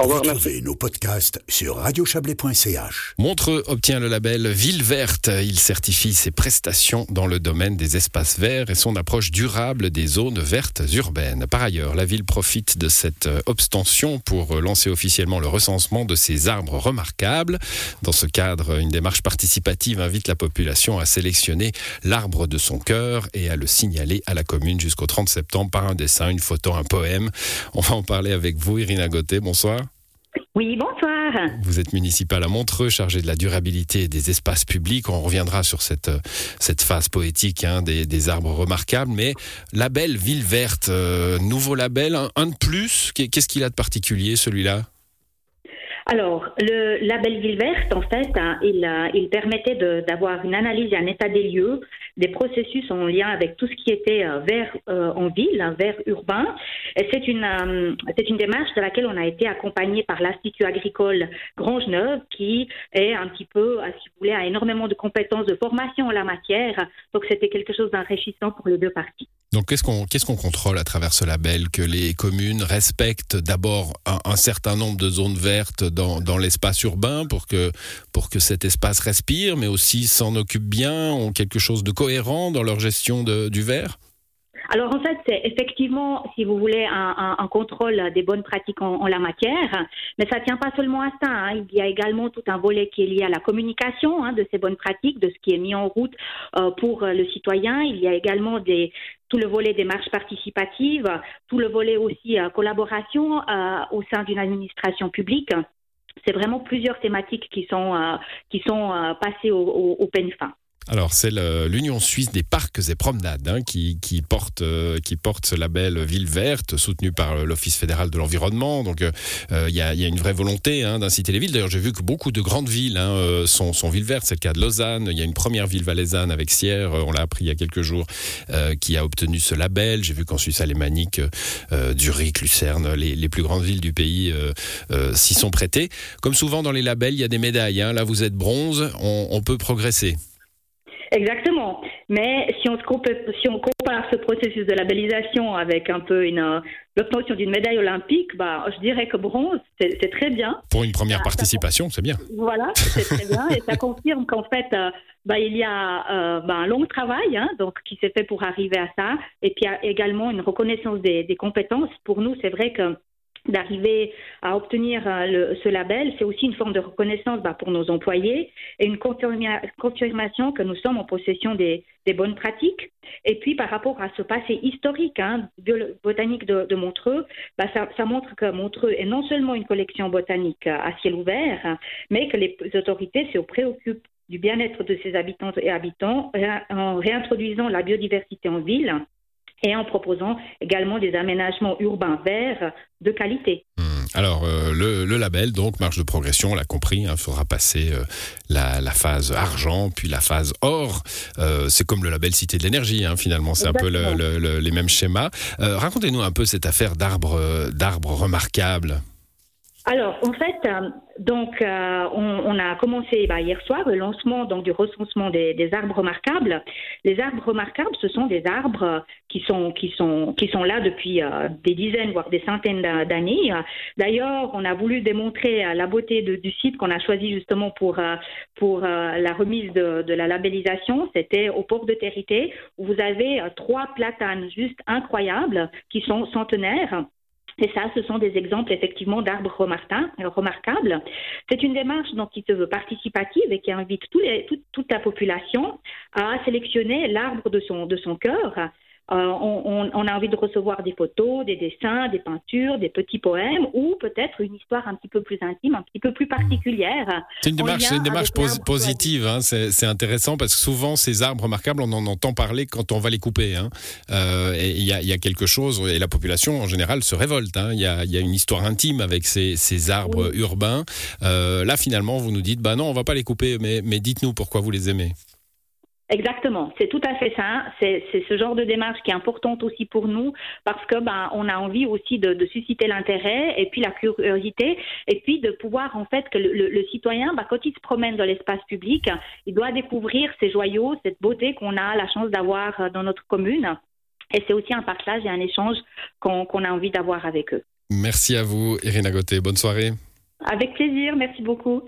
Au revoir, merci. Retrouvez nos podcasts sur radiochablais.ch. Montreux obtient le label Ville verte. Il certifie ses prestations dans le domaine des espaces verts et son approche durable des zones vertes urbaines. Par ailleurs, la ville profite de cette euh, obstention pour euh, lancer officiellement le recensement de ses arbres remarquables. Dans ce cadre, une démarche participative invite la population à sélectionner l'arbre de son cœur et à le signaler à la commune jusqu'au 30 septembre par un dessin, une photo, un poème. On va en parler avec vous, Irina Gauthier. Bonsoir. Oui, bonsoir. Vous êtes municipal à Montreux, chargé de la durabilité des espaces publics. On reviendra sur cette, euh, cette phase poétique hein, des, arbres remarquables. Mais label Ville Verte, euh, nouveau label, un, un de plus? Qu'est- Qu'est-ce qu'il a de particulier celui-là? Alors, le label Ville Verte, en fait, hein, il, euh, il permettait d'avoir une analyse et un état des lieux, des processus en lien avec tout ce qui était euh, vert euh, en ville, un vert urbain. C'est une, euh, c'est une démarche de laquelle on a été accompagné par l'Institut agricole Grange-Neuve, qui est un petit peu, euh, si vous voulez, a énormément de compétences de formation en la matière. Donc, c'était quelque chose d'enrichissant pour les deux parties. Donc qu'est-ce qu'on qu'est-ce qu'on contrôle à travers ce label Que les communes respectent d'abord un, certain nombre de zones vertes dans, dans l'espace urbain pour que, pour que cet espace respire, mais aussi s'en occupent bien, ont quelque chose de cohérent dans leur gestion du vert Alors en fait, c'est effectivement, si vous voulez, un, un- un contrôle des bonnes pratiques en, en la matière, mais ça tient pas seulement à ça. hein. Il y a également tout un volet qui est lié à la communication hein, de ces bonnes pratiques, de ce qui est mis en route euh, pour euh, le citoyen. Il y a également des, tout le volet des marches participatives, tout le volet aussi euh, collaboration euh, au sein d'une administration publique. C'est vraiment plusieurs thématiques qui sont, euh, qui sont euh, passées au, au, au fin. Alors, c'est l'Union suisse des parcs et promenades hein, qui, qui, porte, euh, qui porte ce label Ville verte, soutenu par l'Office fédéral de l'environnement. Donc, euh, euh, il y, a, une vraie volonté hein, d'inciter les villes. D'ailleurs, j'ai vu que beaucoup de grandes villes hein, sont, sont ville verte. C'est le cas de Lausanne. Il y a une première ville valaisanne avec Sierre, on l'a appris il y a quelques jours, qui a obtenu ce label. J'ai vu qu'en Suisse alémanique, Zurich, Lucerne, les, plus grandes villes du pays s'y sont prêtées. Comme souvent dans les labels, il y a des médailles. Là, vous êtes bronze, on, on peut progresser. Exactement. Mais si on, se compa- si on compare ce processus de labellisation avec un peu une, euh, l'obtention d'une médaille olympique, bah, je dirais que bronze, c'est très bien. Pour une première Ah, participation, c'est bien. Voilà, c'est très bien. Et ça confirme qu'en fait, euh, bah, il y a euh, bah, un long travail hein, donc, qui s'est fait pour arriver à ça. Et puis il y a également une reconnaissance des, des compétences. Pour nous, c'est vrai que d'arriver à obtenir euh, ce label, c'est aussi une forme de reconnaissance bah, pour nos employés et une confirma- confirmation que nous sommes en possession des, bonnes pratiques. Et puis par rapport à ce passé historique hein, botanique de, Montreux, bah, ça, ça montre que Montreux est non seulement une collection botanique euh, à ciel ouvert, mais que les autorités se préoccupent du bien-être de ses habitants et habitants en réintroduisant la biodiversité en ville et en proposant également des aménagements urbains verts de qualité. Hmm. Alors, euh, le, le label, donc, marge de progression, on l'a compris, il faudra passer euh, la, la phase argent, puis la phase or. Euh, c'est comme le label Cité de l'énergie, hein, finalement, c'est un peu le- le- les mêmes schémas. Racontez-nous un peu cette affaire d'arbres d'arbres remarquables. Alors, en fait, euh, donc, euh, on, a commencé bah, hier soir le lancement du recensement des, arbres remarquables. Les arbres remarquables, ce sont des arbres qui sont, là depuis euh, des dizaines, voire des centaines d'a- d'années. D'ailleurs, on a voulu démontrer la beauté du site qu'on a choisi justement pour, pour la remise de, la labellisation. C'était au port de Territé, où vous avez trois platanes juste incroyables qui sont centenaires. Et ça, ce sont des exemples effectivement d'arbres remarquables. remarquables. C'est une démarche donc, qui se veut participative et qui invite toute, la population à sélectionner l'arbre de son cœur. Euh, on, on- on a envie de recevoir des photos, des dessins, des peintures, des petits poèmes ou peut-être une histoire un petit peu plus intime, un petit peu plus particulière. C'est une démarche, une démarche pos- positive. hein. C'est intéressant parce que souvent ces arbres remarquables, on en entend parler quand on va les couper. hein. Euh, et il y a, il y a quelque chose et la population en général se révolte. hein. Il y, a, il y a une histoire intime avec ces, ces arbres urbains. Euh, là, finalement, vous nous dites, bah non, on va pas les couper, mais, mais dites-nous pourquoi vous les aimez. Exactement, c'est tout à fait ça. C'est ce genre de démarche qui est importante aussi pour nous parce que ben on a envie aussi de, de susciter l'intérêt et puis la curiosité et puis de pouvoir en fait que le, le- le citoyen, ben, quand il se promène dans l'espace public, il doit découvrir ces joyaux, cette beauté qu'on a la chance d'avoir dans notre commune. Et c'est aussi un partage et un échange qu'on qu'on a envie d'avoir avec eux. Merci à vous, Irina Gauthier. Bonne soirée. Avec plaisir, merci beaucoup.